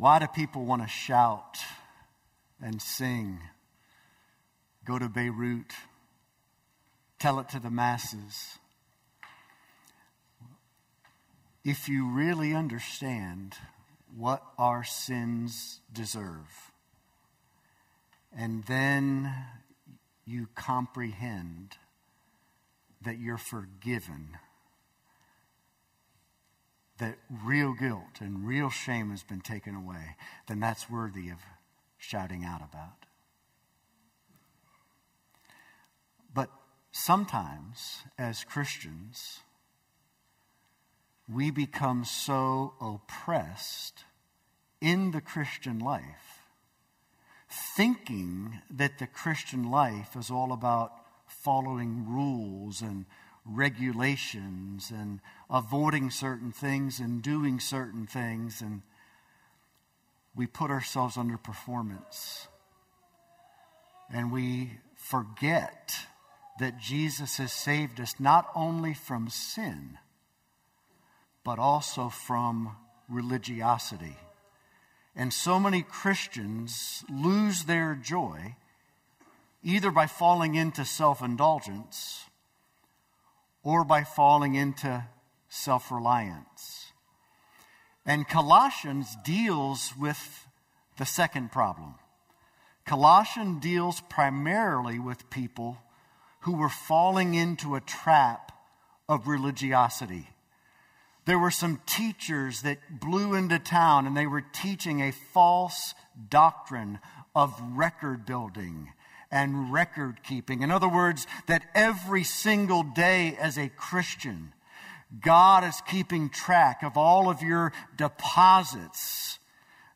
Why do people want to shout and sing? Go to Beirut, tell it to the masses. If you really understand what our sins deserve, and then you comprehend that you're forgiven, that real guilt and real shame has been taken away, then that's worthy of shouting out about. But sometimes, as Christians, we become so oppressed in the Christian life, thinking that the Christian life is all about following rules and regulations and avoiding certain things and doing certain things, and we put ourselves under performance. And we forget that Jesus has saved us not only from sin but also from religiosity. And so many Christians lose their joy either by falling into self indulgence or by falling into self reliance. And Colossians deals with the second problem. Colossians deals primarily with people who were falling into a trap of religiosity there were some teachers that blew into town and they were teaching a false doctrine of record building and record keeping. In other words, that every single day as a Christian, God is keeping track of all of your deposits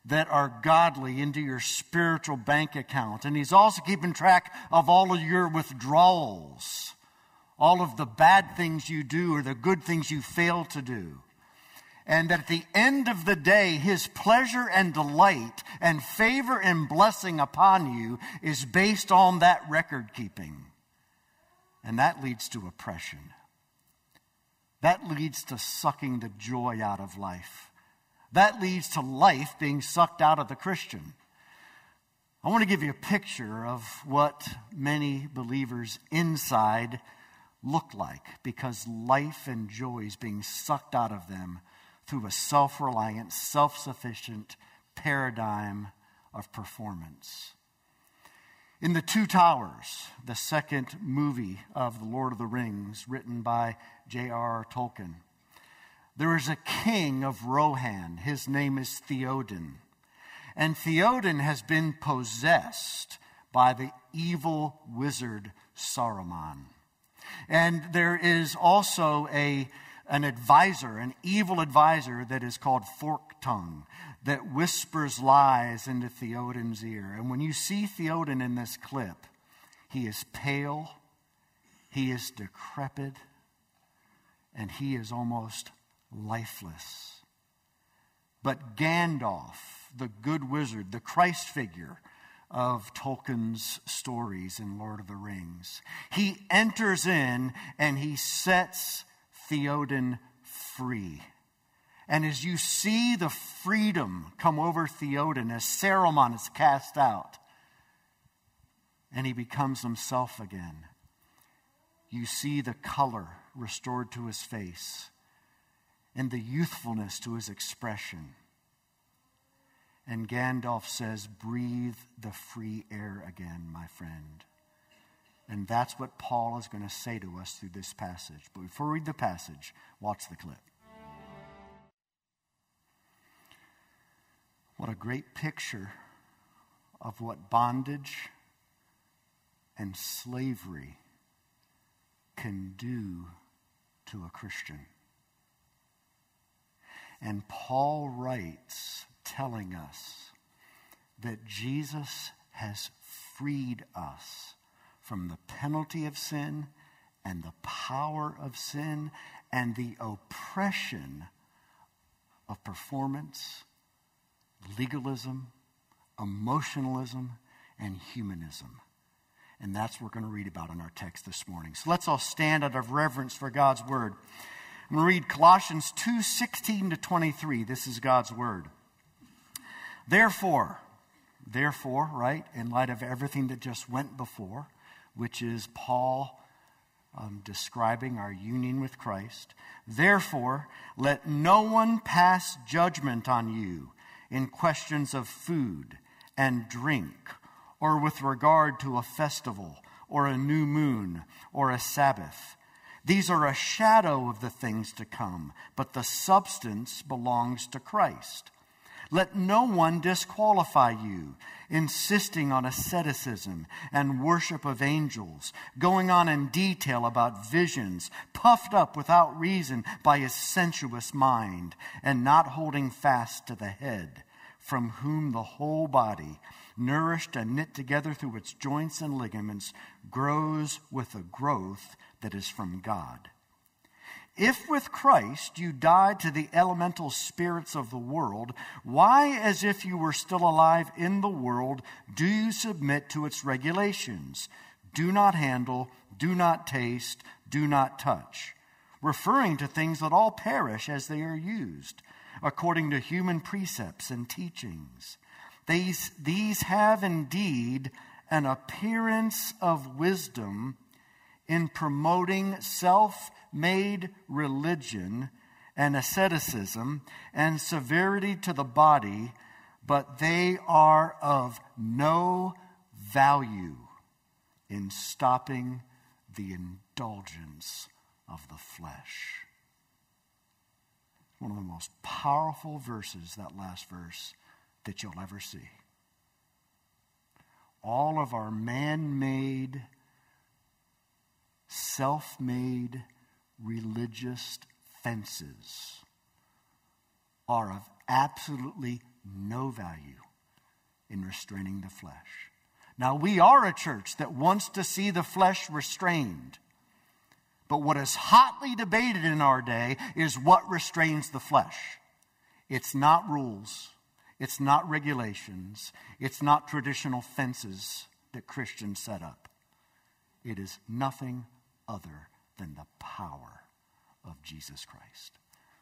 that are godly into your spiritual bank account. And He's also keeping track of all of your withdrawals all of the bad things you do or the good things you fail to do. And at the end of the day, his pleasure and delight and favor and blessing upon you is based on that record keeping. And that leads to oppression. That leads to sucking the joy out of life. That leads to life being sucked out of the Christian. I want to give you a picture of what many believers inside look like because life and joy is being sucked out of them through a self reliant, self sufficient paradigm of performance. In The Two Towers, the second movie of The Lord of the Rings, written by J.R.R. Tolkien, there is a king of Rohan. His name is Theoden. And Theoden has been possessed by the evil wizard Saruman. And there is also a, an advisor, an evil advisor that is called Fork Tongue, that whispers lies into Theoden's ear. And when you see Theoden in this clip, he is pale, he is decrepit, and he is almost lifeless. But Gandalf, the good wizard, the Christ figure, of Tolkien's stories in Lord of the Rings. He enters in and he sets Theoden free. And as you see the freedom come over Theoden as Saruman is cast out and he becomes himself again, you see the color restored to his face and the youthfulness to his expression. And Gandalf says, Breathe the free air again, my friend. And that's what Paul is going to say to us through this passage. But before we read the passage, watch the clip. What a great picture of what bondage and slavery can do to a Christian. And Paul writes telling us that Jesus has freed us from the penalty of sin and the power of sin and the oppression of performance, legalism, emotionalism, and humanism. And that's what we're going to read about in our text this morning. So let's all stand out of reverence for God's word. I'm going to read Colossians 2 16 to 23. This is God's word. Therefore, therefore, right, in light of everything that just went before, which is Paul um, describing our union with Christ, therefore, let no one pass judgment on you in questions of food and drink, or with regard to a festival, or a new moon, or a Sabbath. These are a shadow of the things to come, but the substance belongs to Christ. Let no one disqualify you, insisting on asceticism and worship of angels, going on in detail about visions, puffed up without reason by his sensuous mind, and not holding fast to the head, from whom the whole body, nourished and knit together through its joints and ligaments, grows with a growth that is from God. If with Christ you died to the elemental spirits of the world, why, as if you were still alive in the world, do you submit to its regulations? Do not handle, do not taste, do not touch, referring to things that all perish as they are used, according to human precepts and teachings. These, these have indeed an appearance of wisdom in promoting self made religion and asceticism and severity to the body, but they are of no value in stopping the indulgence of the flesh. One of the most powerful verses, that last verse, that you'll ever see. All of our man made, self made religious fences are of absolutely no value in restraining the flesh. Now, we are a church that wants to see the flesh restrained. But what is hotly debated in our day is what restrains the flesh. It's not rules, it's not regulations, it's not traditional fences that Christians set up. It is nothing other than the power of Jesus Christ.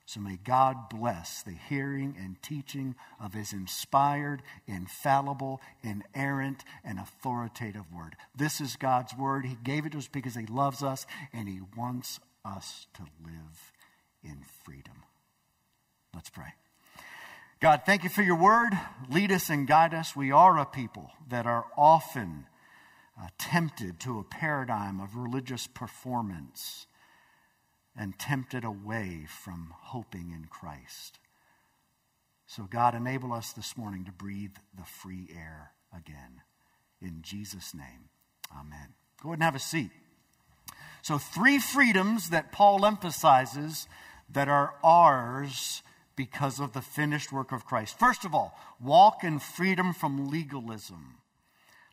So may God bless the hearing and teaching of his inspired, infallible, inerrant, and authoritative word. This is God's word. He gave it to us because he loves us and he wants us to live in freedom. Let's pray. God, thank you for your word. Lead us and guide us. We are a people that are often uh, tempted to a paradigm of religious performance and tempted away from hoping in Christ. So, God, enable us this morning to breathe the free air again. In Jesus' name, amen. Go ahead and have a seat. So, three freedoms that Paul emphasizes that are ours because of the finished work of Christ. First of all, walk in freedom from legalism.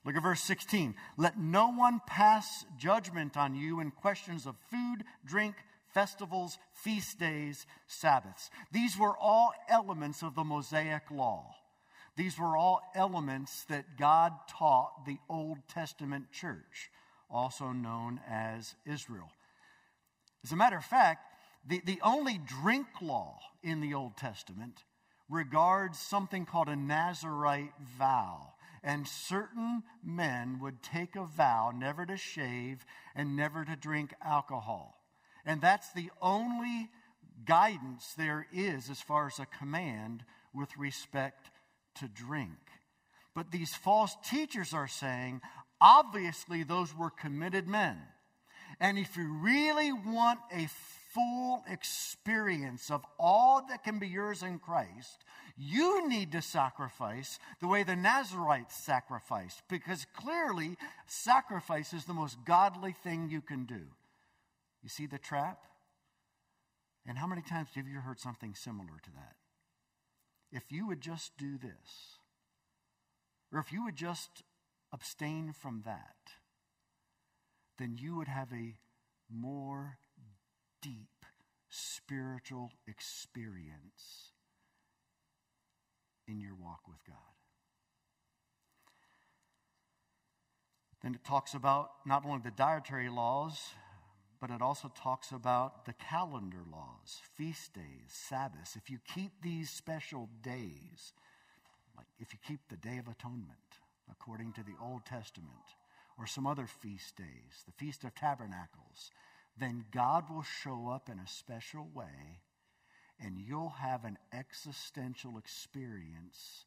Look at verse 16. Let no one pass judgment on you in questions of food, drink, festivals, feast days, Sabbaths. These were all elements of the Mosaic law. These were all elements that God taught the Old Testament church, also known as Israel. As a matter of fact, the, the only drink law in the Old Testament regards something called a Nazarite vow. And certain men would take a vow never to shave and never to drink alcohol. And that's the only guidance there is as far as a command with respect to drink. But these false teachers are saying, obviously, those were committed men. And if you really want a full experience of all that can be yours in Christ, you need to sacrifice the way the Nazarites sacrificed, because clearly sacrifice is the most godly thing you can do. You see the trap? And how many times have you heard something similar to that? If you would just do this, or if you would just abstain from that, then you would have a more deep spiritual experience in your walk with God. Then it talks about not only the dietary laws, but it also talks about the calendar laws, feast days, Sabbaths. If you keep these special days, like if you keep the Day of Atonement according to the Old Testament, or some other feast days, the Feast of Tabernacles, then God will show up in a special way and you'll have an existential experience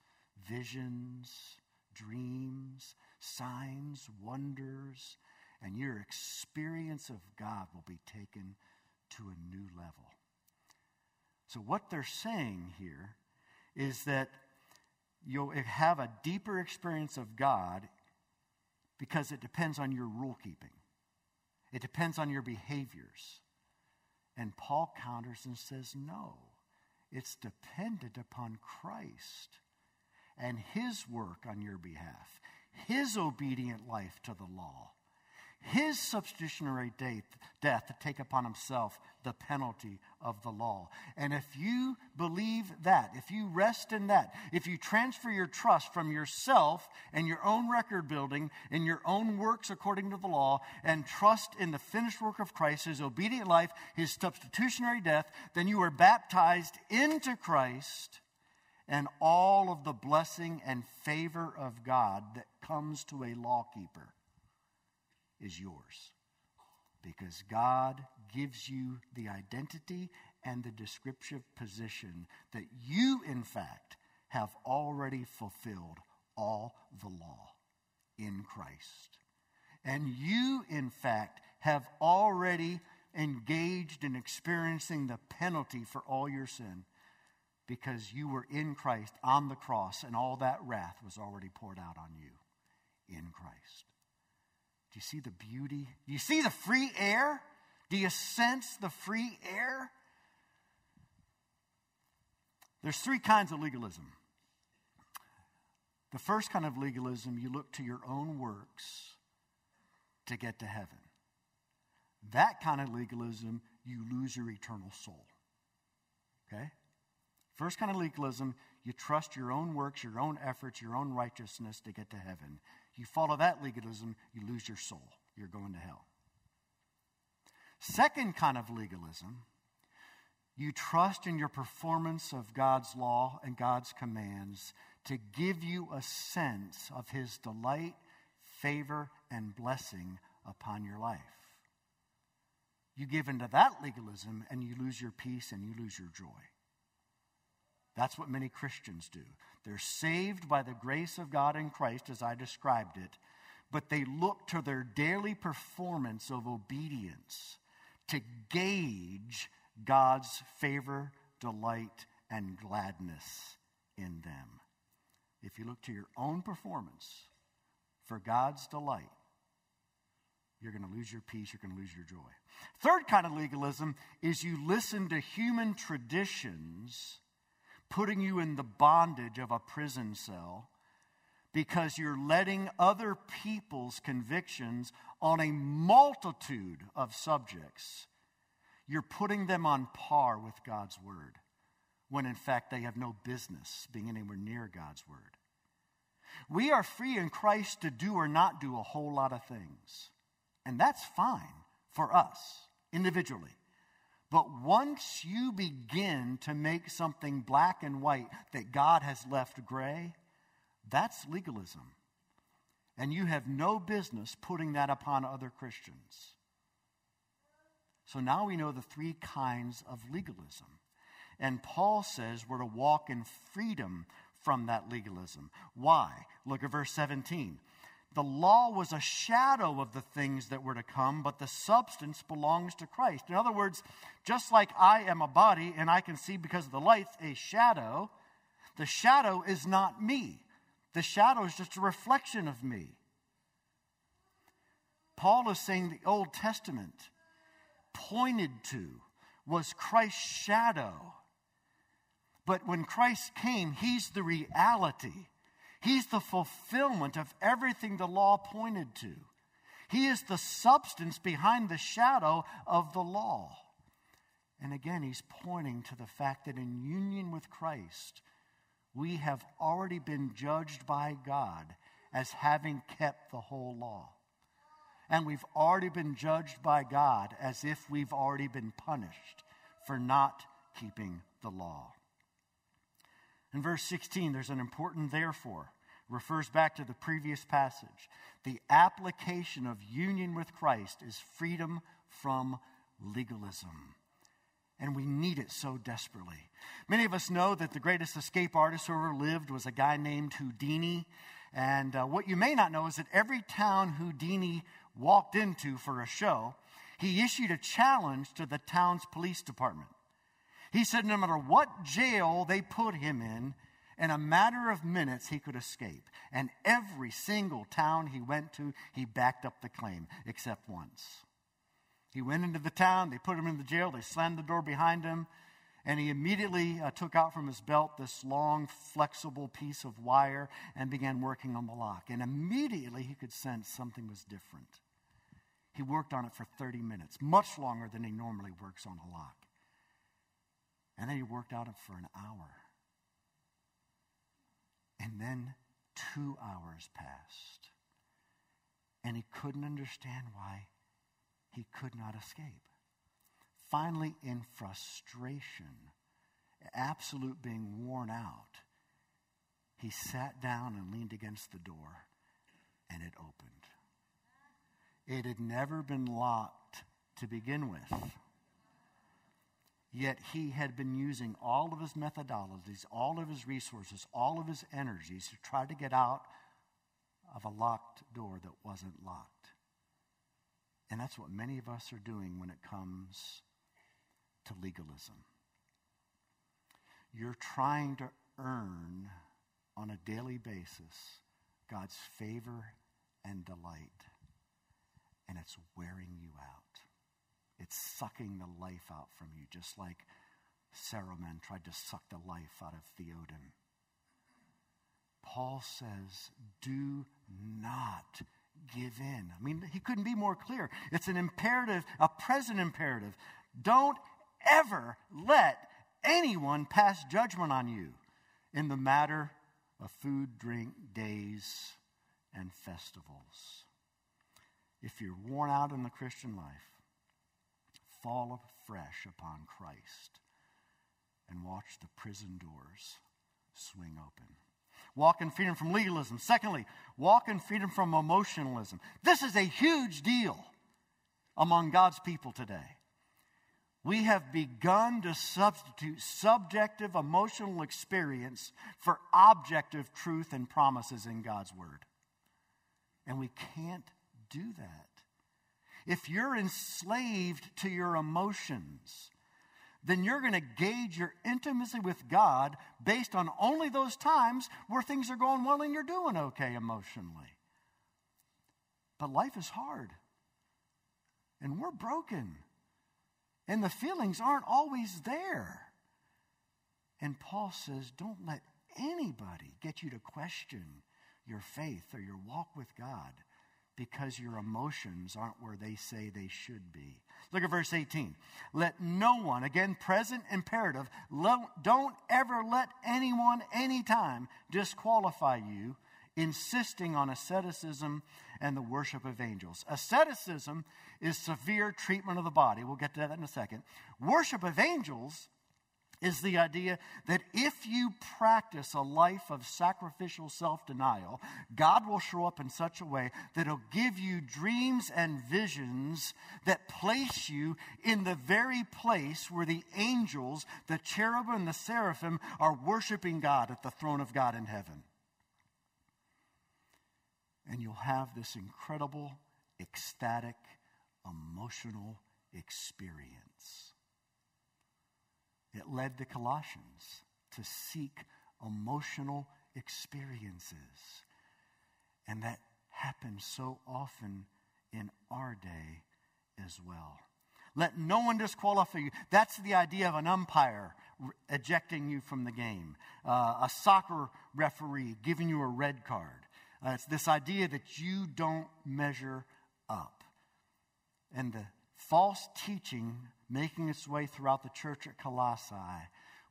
visions, dreams, signs, wonders, and your experience of God will be taken to a new level. So, what they're saying here is that you'll have a deeper experience of God because it depends on your rule keeping, it depends on your behaviors. And Paul counters and says, no, it's dependent upon Christ and his work on your behalf, his obedient life to the law his substitutionary death to take upon himself the penalty of the law. And if you believe that, if you rest in that, if you transfer your trust from yourself and your own record building and your own works according to the law and trust in the finished work of Christ, his obedient life, his substitutionary death, then you are baptized into Christ and all of the blessing and favor of God that comes to a lawkeeper is yours. Because God gives you the identity and the descriptive position that you, in fact, have already fulfilled all the law in Christ. And you, in fact, have already engaged in experiencing the penalty for all your sin because you were in Christ on the cross and all that wrath was already poured out on you in Christ. Do you see the beauty? Do you see the free air? Do you sense the free air? There's three kinds of legalism. The first kind of legalism, you look to your own works to get to heaven. That kind of legalism, you lose your eternal soul. Okay? First kind of legalism, you trust your own works, your own efforts, your own righteousness to get to heaven. You follow that legalism, you lose your soul. You're going to hell. Second kind of legalism, you trust in your performance of God's law and God's commands to give you a sense of His delight, favor, and blessing upon your life. You give into that legalism and you lose your peace and you lose your joy. That's what many Christians do. They're saved by the grace of God in Christ, as I described it, but they look to their daily performance of obedience to gauge God's favor, delight, and gladness in them. If you look to your own performance for God's delight, you're going to lose your peace, you're going to lose your joy. Third kind of legalism is you listen to human traditions putting you in the bondage of a prison cell because you're letting other people's convictions on a multitude of subjects, you're putting them on par with God's word, when in fact they have no business being anywhere near God's word. We are free in Christ to do or not do a whole lot of things, and that's fine for us individually. But once you begin to make something black and white that God has left gray, that's legalism. And you have no business putting that upon other Christians. So now we know the three kinds of legalism. And Paul says we're to walk in freedom from that legalism. Why? Look at verse 17. The law was a shadow of the things that were to come, but the substance belongs to Christ. In other words, just like I am a body and I can see because of the light a shadow, the shadow is not me. The shadow is just a reflection of me. Paul is saying the Old Testament pointed to was Christ's shadow. But when Christ came, he's the reality. He's the fulfillment of everything the law pointed to. He is the substance behind the shadow of the law. And again, he's pointing to the fact that in union with Christ, we have already been judged by God as having kept the whole law. And we've already been judged by God as if we've already been punished for not keeping the law. In verse 16, there's an important therefore. refers back to the previous passage. The application of union with Christ is freedom from legalism. And we need it so desperately. Many of us know that the greatest escape artist who ever lived was a guy named Houdini. And uh, what you may not know is that every town Houdini walked into for a show, he issued a challenge to the town's police department. He said no matter what jail they put him in, in a matter of minutes he could escape. And every single town he went to, he backed up the claim, except once. He went into the town, they put him in the jail, they slammed the door behind him, and he immediately uh, took out from his belt this long, flexible piece of wire and began working on the lock. And immediately he could sense something was different. He worked on it for 30 minutes, much longer than he normally works on a lock. And then he worked on it for an hour. And then two hours passed. And he couldn't understand why he could not escape. Finally, in frustration, absolute being worn out, he sat down and leaned against the door, and it opened. It had never been locked to begin with. Yet he had been using all of his methodologies, all of his resources, all of his energies to try to get out of a locked door that wasn't locked. And that's what many of us are doing when it comes to legalism. You're trying to earn on a daily basis God's favor and delight, and it's wearing you out. It's sucking the life out from you, just like Saruman tried to suck the life out of Theoden. Paul says, Do not give in. I mean, he couldn't be more clear. It's an imperative, a present imperative. Don't ever let anyone pass judgment on you in the matter of food, drink, days, and festivals. If you're worn out in the Christian life, fall afresh upon Christ and watch the prison doors swing open. Walk in freedom from legalism. Secondly, walk in freedom from emotionalism. This is a huge deal among God's people today. We have begun to substitute subjective emotional experience for objective truth and promises in God's Word. And we can't do that. If you're enslaved to your emotions, then you're going to gauge your intimacy with God based on only those times where things are going well and you're doing okay emotionally. But life is hard, and we're broken. And the feelings aren't always there. And Paul says, don't let anybody get you to question your faith or your walk with God because your emotions aren't where they say they should be. Look at verse 18. Let no one, again, present imperative, don't ever let anyone, anytime, disqualify you insisting on asceticism and the worship of angels. Asceticism is severe treatment of the body. We'll get to that in a second. Worship of angels is the idea that if you practice a life of sacrificial self denial, God will show up in such a way that He'll give you dreams and visions that place you in the very place where the angels, the cherubim, and the seraphim are worshiping God at the throne of God in heaven and you'll have this incredible, ecstatic, emotional experience. It led the Colossians to seek emotional experiences. And that happens so often in our day as well. Let no one disqualify you. That's the idea of an umpire ejecting you from the game, uh, a soccer referee giving you a red card. Uh, it's this idea that you don't measure up. And the false teaching making its way throughout the church at Colossae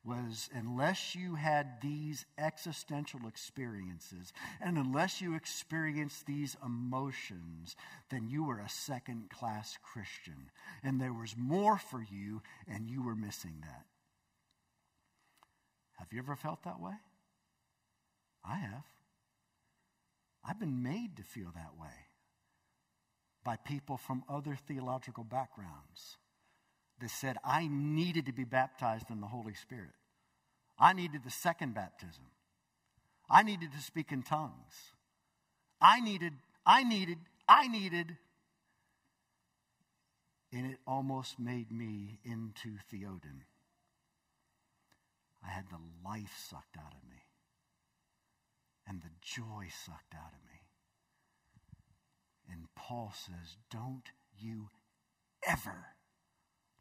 was unless you had these existential experiences and unless you experienced these emotions, then you were a second class Christian. And there was more for you, and you were missing that. Have you ever felt that way? I have. I've been made to feel that way by people from other theological backgrounds that said I needed to be baptized in the Holy Spirit. I needed the second baptism. I needed to speak in tongues. I needed, I needed, I needed. And it almost made me into Theoden. I had the life sucked out of me and the joy sucked out of me. And Paul says, Don't you ever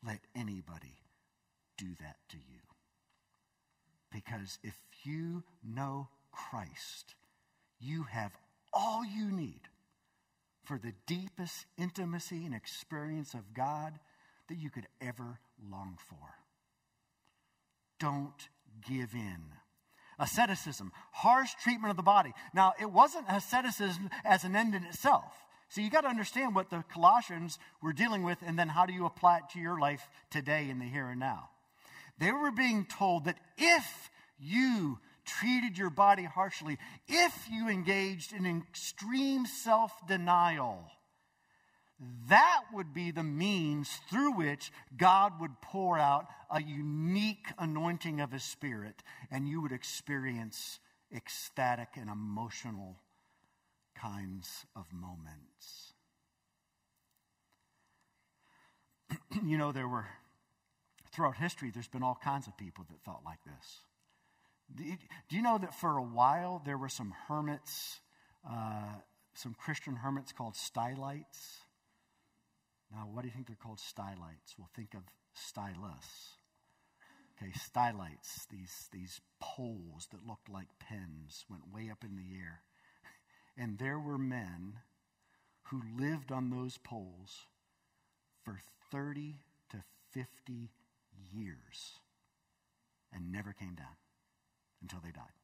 let anybody do that to you. Because if you know Christ, you have all you need for the deepest intimacy and experience of God that you could ever long for. Don't give in. Asceticism, harsh treatment of the body. Now, it wasn't asceticism as an end in itself. So you got to understand what the Colossians were dealing with, and then how do you apply it to your life today in the here and now. They were being told that if you treated your body harshly, if you engaged in extreme self denial, that would be the means through which God would pour out a unique anointing of His Spirit, and you would experience ecstatic and emotional kinds of moments. you know, there were, throughout history, there's been all kinds of people that thought like this. Do you know that for a while there were some hermits, uh, some Christian hermits called stylites? Now, what do you think they're called stylites? Well, think of stylus. Okay, stylites, these, these poles that looked like pens, went way up in the air. And there were men who lived on those poles for 30 to 50 years and never came down until they died.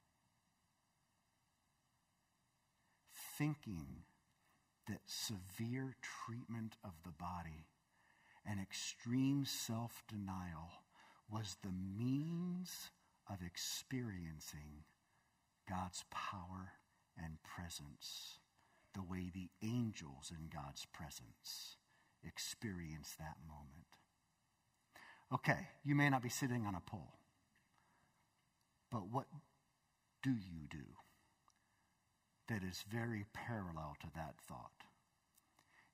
Thinking that severe treatment of the body and extreme self denial was the means of experiencing God's power and presence the way the angels in God's presence experience that moment. Okay, you may not be sitting on a pole, but what do you do? that is very parallel to that thought.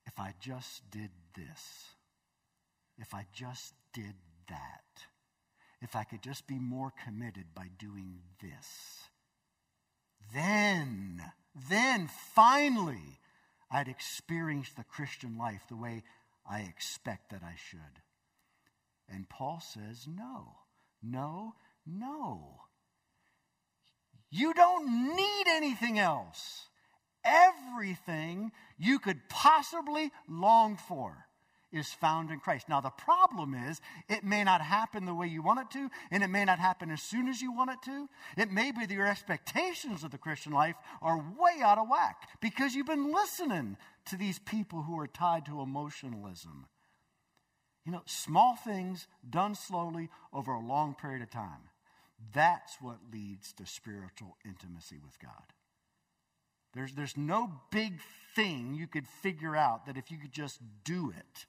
If I just did this, if I just did that, if I could just be more committed by doing this, then, then finally, I'd experience the Christian life the way I expect that I should. And Paul says, no, no, no. You don't need anything else. Everything you could possibly long for is found in Christ. Now, the problem is, it may not happen the way you want it to, and it may not happen as soon as you want it to. It may be that your expectations of the Christian life are way out of whack because you've been listening to these people who are tied to emotionalism. You know, small things done slowly over a long period of time. That's what leads to spiritual intimacy with God. There's, there's no big thing you could figure out that if you could just do it,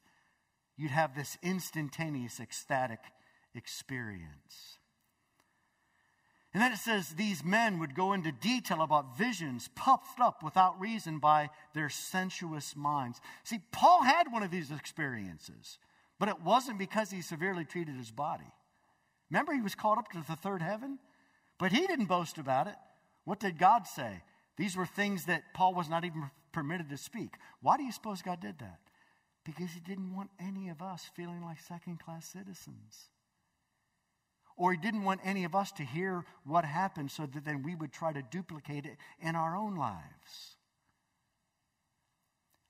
you'd have this instantaneous ecstatic experience. And then it says these men would go into detail about visions puffed up without reason by their sensuous minds. See, Paul had one of these experiences, but it wasn't because he severely treated his body. Remember, he was called up to the third heaven? But he didn't boast about it. What did God say? These were things that Paul was not even permitted to speak. Why do you suppose God did that? Because he didn't want any of us feeling like second class citizens. Or he didn't want any of us to hear what happened so that then we would try to duplicate it in our own lives.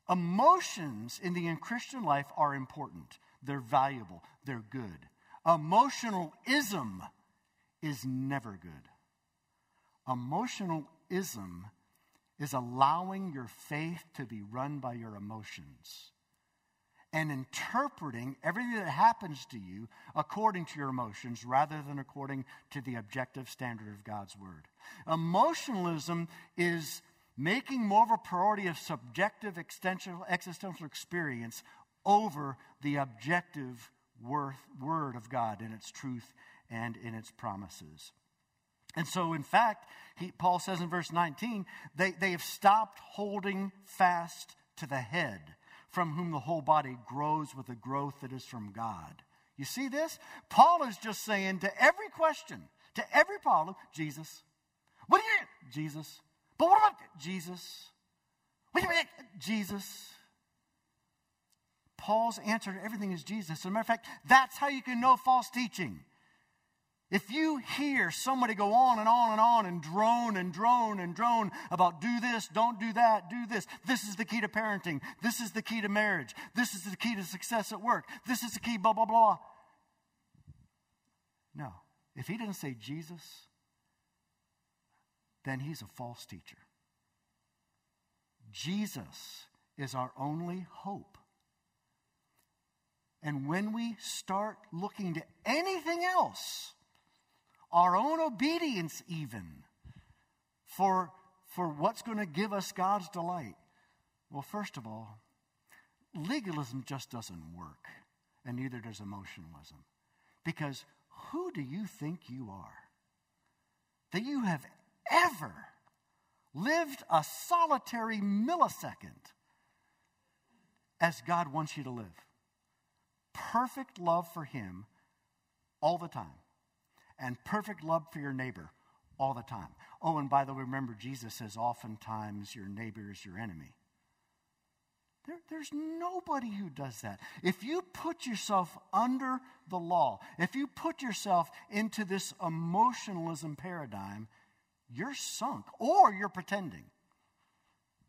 Emotions in the Christian life are important, they're valuable, they're good. Emotionalism is never good. Emotionalism is allowing your faith to be run by your emotions. And interpreting everything that happens to you according to your emotions rather than according to the objective standard of God's word. Emotionalism is making more of a priority of subjective existential experience over the objective worth, word of God in its truth and in its promises. And so, in fact, he, Paul says in verse 19, they, they have stopped holding fast to the head, from whom the whole body grows with a growth that is from God. You see this? Paul is just saying to every question, to every problem, Jesus. What do you Jesus. But what about Jesus? What do you mean, Jesus? Paul's answer to everything is Jesus. As a matter of fact, that's how you can know false teaching. If you hear somebody go on and on and on and drone and drone and drone about do this, don't do that, do this, this is the key to parenting, this is the key to marriage, this is the key to success at work, this is the key, blah, blah, blah. No. If he doesn't say Jesus, then he's a false teacher. Jesus is our only hope. And when we start looking to anything else, our own obedience, even, for, for what's going to give us God's delight. Well, first of all, legalism just doesn't work, and neither does emotionalism. Because who do you think you are? That you have ever lived a solitary millisecond as God wants you to live. Perfect love for Him all the time and perfect love for your neighbor all the time. Oh, and by the way, remember, Jesus says oftentimes your neighbor is your enemy. There, there's nobody who does that. If you put yourself under the law, if you put yourself into this emotionalism paradigm, you're sunk or you're pretending.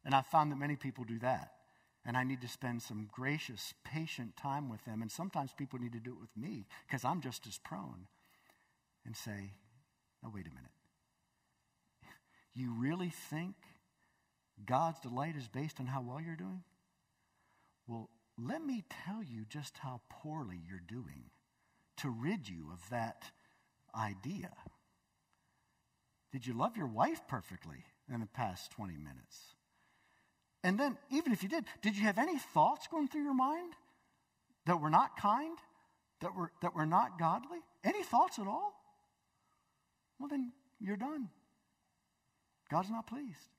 And I've found that many people do that. And I need to spend some gracious, patient time with them. And sometimes people need to do it with me because I'm just as prone and say, now, wait a minute. You really think God's delight is based on how well you're doing? Well, let me tell you just how poorly you're doing to rid you of that idea. Did you love your wife perfectly in the past 20 minutes? And then, even if you did, did you have any thoughts going through your mind that were not kind, that were, that were not godly? Any thoughts at all? Well, then you're done. God's not pleased.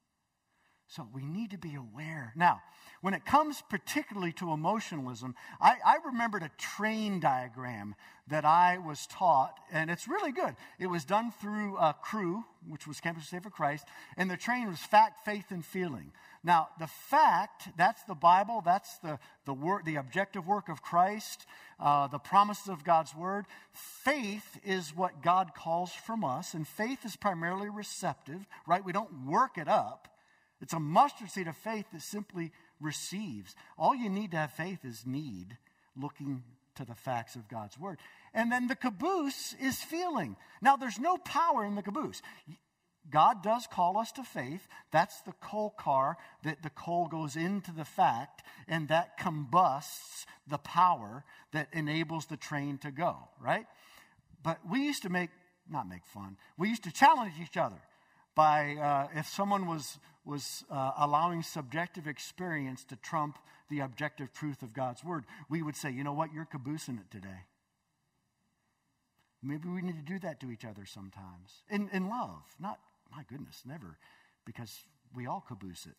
So we need to be aware. Now, when it comes particularly to emotionalism, I, I, remembered a train diagram that I was taught, and it's really good. It was done through a Cru, which was Campus Crusade for Christ, and the train was fact, faith, and feeling. Now, the fact, that's the Bible, that's the, the, work, the objective work of Christ, uh, the promises of God's word. Faith is what God calls from us, and faith is primarily receptive, right? We don't work it up. It's a mustard seed of faith that simply receives. All you need to have faith is need, looking to the facts of God's word. And then the caboose is feeling. Now, there's no power in the caboose. God does call us to faith. That's the coal car that the coal goes into the fact, and that combusts the power that enables the train to go, right? But we used to make, not make fun, we used to challenge each other by uh, if someone was, was uh, allowing subjective experience to trump the objective truth of God's word, we would say, you know what, you're caboosing it today. Maybe we need to do that to each other sometimes. In, in love, not, my goodness, never, because we all caboose it.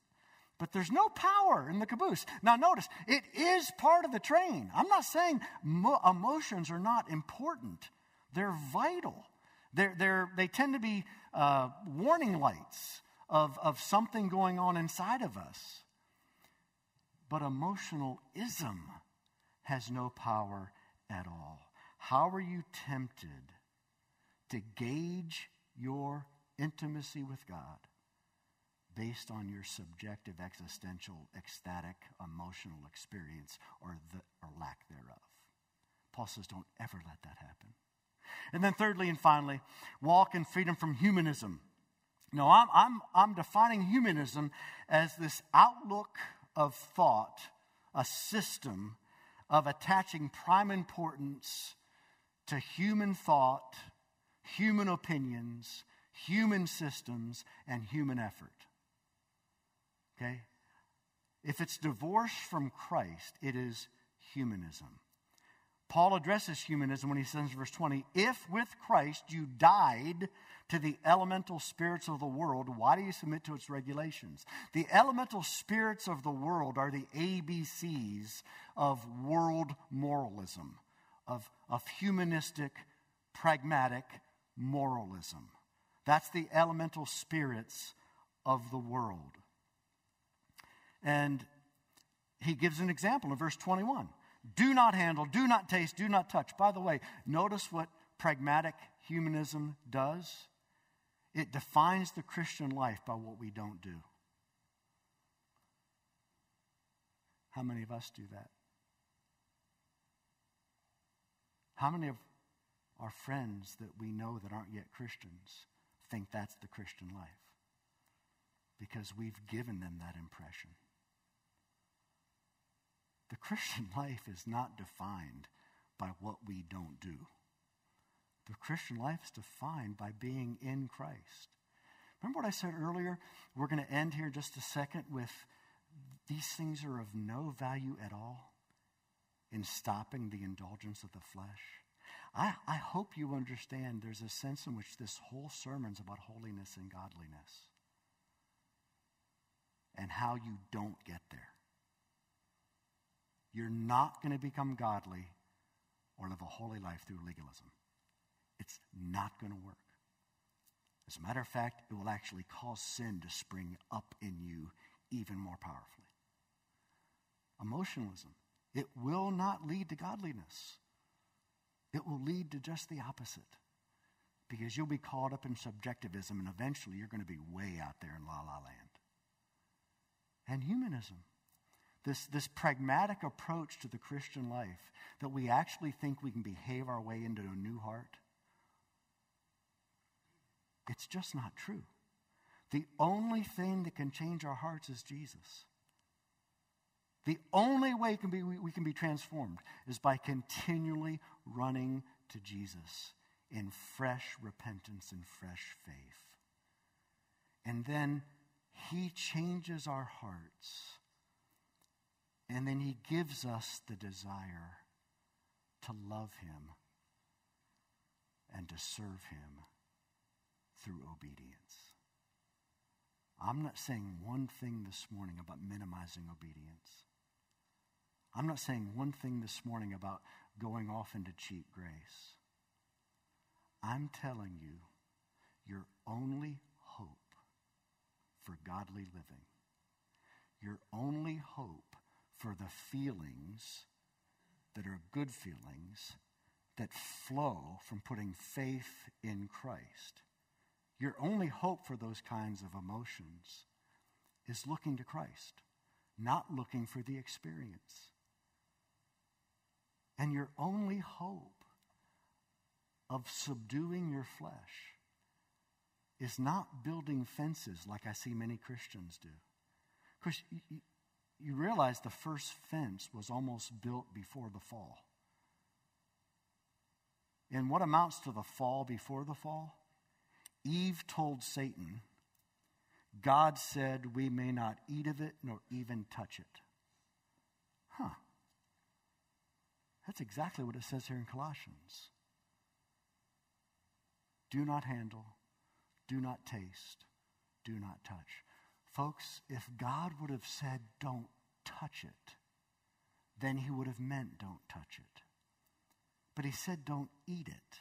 But there's no power in the caboose. Now, notice, it is part of the train. I'm not saying mo- emotions are not important, they're vital. They're, they're, they tend to be uh, warning lights of, of something going on inside of us. But emotional ism has no power at all. How are you tempted to gauge your intimacy with God based on your subjective, existential, ecstatic, emotional experience or, the, or lack thereof? Paul says, don't ever let that happen. And then, thirdly and finally, walk in freedom from humanism. No, I'm, I'm, I'm defining humanism as this outlook of thought, a system of attaching prime importance to human thought, human opinions, human systems, and human effort. Okay? If it's divorced from Christ, it is humanism. Paul addresses humanism when he says in verse 20, If with Christ you died to the elemental spirits of the world, why do you submit to its regulations? The elemental spirits of the world are the ABCs of world moralism, of, of humanistic, pragmatic moralism. That's the elemental spirits of the world. And he gives an example in verse 21 do not handle, do not taste, do not touch. By the way, notice what pragmatic humanism does it defines the Christian life by what we don't do. How many of us do that? How many of our friends that we know that aren't yet Christians think that's the Christian life? Because we've given them that impression. Christian life is not defined by what we don't do. The Christian life is defined by being in Christ. Remember what I said earlier? We're going to end here just a second with these things are of no value at all in stopping the indulgence of the flesh. I, I hope you understand there's a sense in which this whole sermon's about holiness and godliness and how you don't get there. You're not going to become godly or live a holy life through legalism. It's not going to work. As a matter of fact, it will actually cause sin to spring up in you even more powerfully. Emotionalism, it will not lead to godliness. It will lead to just the opposite. Because you'll be caught up in subjectivism and eventually you're going to be way out there in la la land. And humanism this, this pragmatic approach to the Christian life that we actually think we can behave our way into a new heart, it's just not true. The only thing that can change our hearts is Jesus. The only way can be, we, we can be transformed is by continually running to Jesus in fresh repentance and fresh faith. And then He changes our hearts and then he gives us the desire to love him and to serve him through obedience. I'm not saying one thing this morning about minimizing obedience. I'm not saying one thing this morning about going off into cheap grace. I'm telling you, your only hope for godly living, your only hope for the feelings that are good feelings that flow from putting faith in Christ. Your only hope for those kinds of emotions is looking to Christ, not looking for the experience. And your only hope of subduing your flesh is not building fences like I see many Christians do. Because you realize the first fence was almost built before the fall. And what amounts to the fall before the fall? Eve told Satan, God said we may not eat of it nor even touch it. Huh. That's exactly what it says here in Colossians. Do not handle, do not taste, do not touch. Folks, if God would have said, don't touch it, then he would have meant, don't touch it. But he said, don't eat it.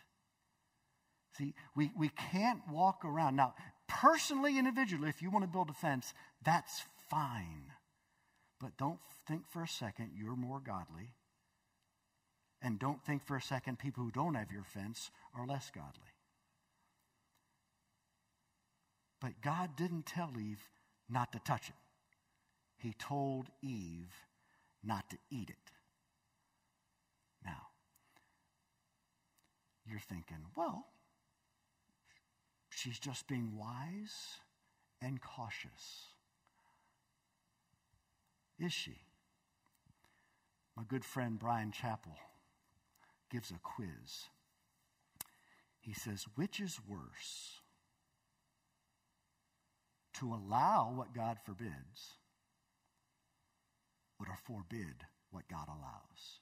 See, we, we can't walk around. Now, personally, individually, if you want to build a fence, that's fine. But don't think for a second you're more godly. And don't think for a second people who don't have your fence are less godly. But God didn't tell Eve, not to touch it. He told Eve not to eat it. Now, you're thinking, well, she's just being wise and cautious. Is she? my good friend Brian Chapell gives a quiz. He says, Which is worse? To allow what God forbids or to forbid what God allows?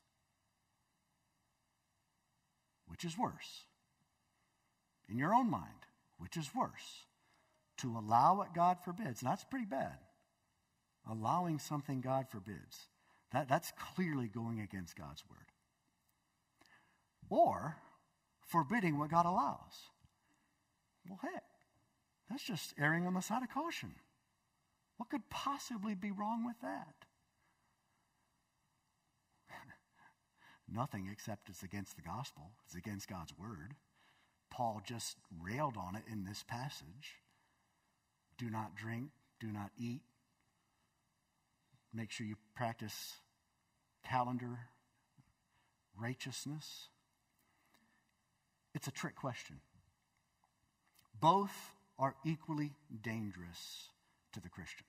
Which is worse? In your own mind, which is worse? To allow what God forbids. And that's pretty bad. Allowing something God forbids. That, that's clearly going against God's word. Or forbidding what God allows. Well, heck, that's just erring on the side of caution. What could possibly be wrong with that? Nothing except it's against the gospel, it's against God's word. Paul just railed on it in this passage. Do not drink, do not eat. Make sure you practice calendar righteousness. It's a trick question. Both are equally dangerous to the Christian.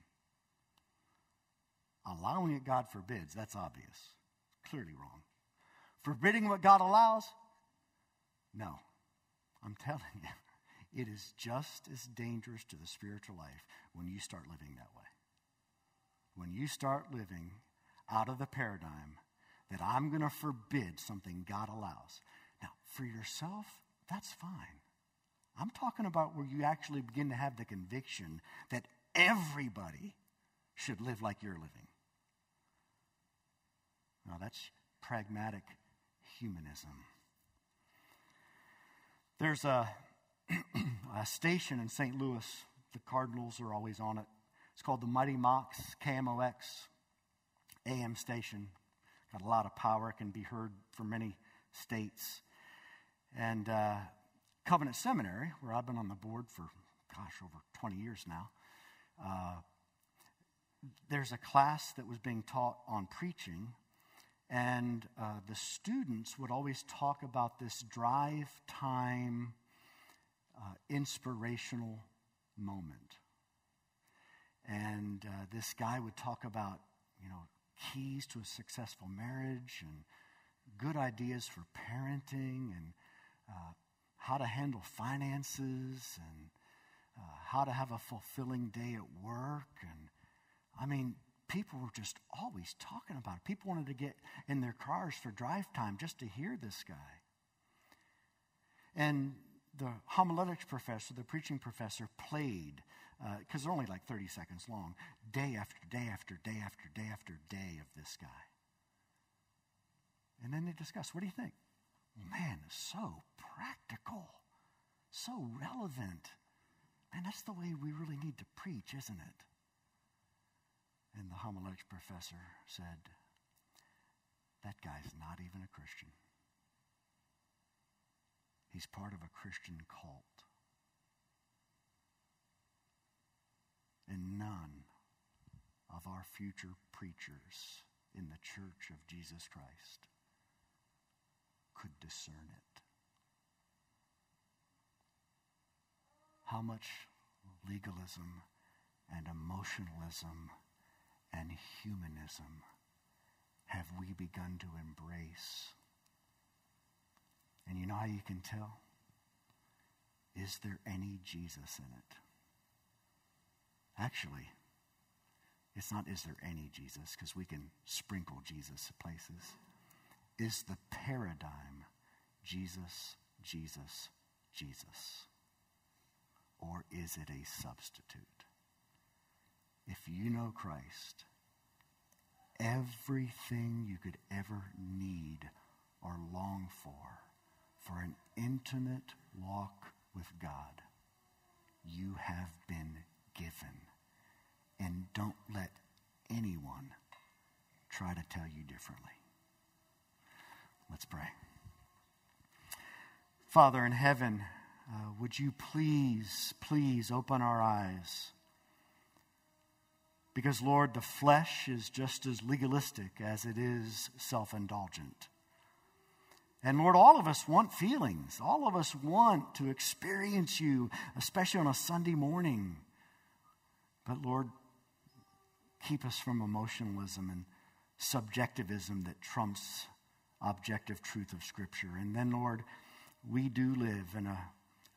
Allowing it God forbids, that's obvious. Clearly wrong. Forbidding what God allows? No. I'm telling you, it is just as dangerous to the spiritual life when you start living that way. When you start living out of the paradigm that I'm going to forbid something God allows. Now, for yourself, that's fine. I'm talking about where you actually begin to have the conviction that everybody should live like you're living. Now, that's pragmatic humanism. There's a, a station in St. Louis, the Cardinals are always on it. It's called the Mighty Mox KMOX AM station. Got a lot of power, it can be heard from many states. And uh, Covenant Seminary, where I've been on the board for, gosh, over 20 years now, uh, there's a class that was being taught on preaching and uh, the students would always talk about this drive time uh, inspirational moment. And uh, this guy would talk about, you know, keys to a successful marriage and good ideas for parenting and uh, how to handle finances and uh, how to have a fulfilling day at work. And I mean, people were just always talking about it. People wanted to get in their cars for drive time just to hear this guy. And the homiletics professor, the preaching professor, played, because uh, they're only like 30 seconds long, day after day after day after day after day of this guy. And then they discussed, what do you think? Man, so practical, so relevant. And that's the way we really need to preach, isn't it? And the homiletics professor said, That guy's not even a Christian. He's part of a Christian cult. And none of our future preachers in the church of Jesus Christ could discern it. How much legalism and emotionalism and humanism have we begun to embrace? And you know how you can tell? Is there any Jesus in it? Actually, it's not is there any Jesus, because we can sprinkle Jesus places. Is the paradigm Jesus, Jesus, Jesus? Or is it a substitute? if you know Christ, everything you could ever need or long for, for an intimate walk with God, you have been given. And don't let anyone try to tell you differently. Let's pray. Father in heaven, uh, would you please, please open our eyes because, Lord, the flesh is just as legalistic as it is self indulgent. And Lord, all of us want feelings. All of us want to experience you, especially on a Sunday morning. But Lord, keep us from emotionalism and subjectivism that trumps objective truth of Scripture. And then, Lord, we do live in a,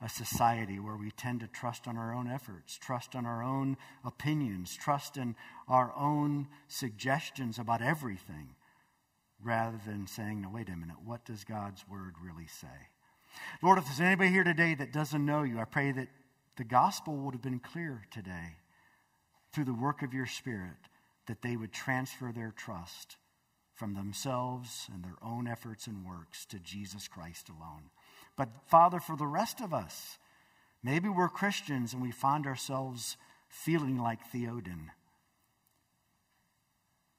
a society where we tend to trust on our own efforts, trust on our own opinions, trust in our own suggestions about everything, rather than saying, no, wait a minute, what does God's Word really say? Lord, if there's anybody here today that doesn't know you, I pray that the gospel would have been clear today through the work of your Spirit, that they would transfer their trust from themselves and their own efforts and works to Jesus Christ alone. But Father, for the rest of us, maybe we're Christians and we find ourselves feeling like Theoden.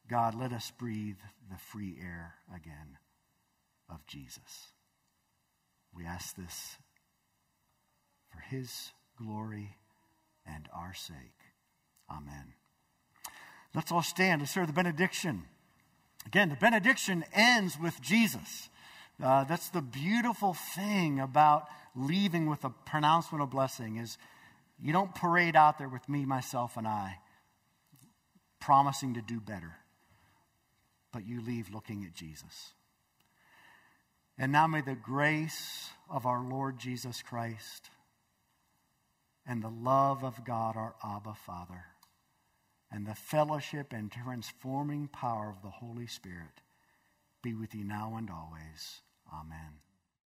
God, let us breathe the free air again of Jesus. We ask this for his glory and our sake. Amen. Let's all stand. Let's hear the benediction. Again, the benediction ends with Jesus. Uh, that's the beautiful thing about leaving with a pronouncement of blessing is you don't parade out there with me, myself, and I, promising to do better, but you leave looking at Jesus. And now may the grace of our Lord Jesus Christ and the love of God, our Abba Father, and the fellowship and transforming power of the Holy Spirit be with you now and always. Amen.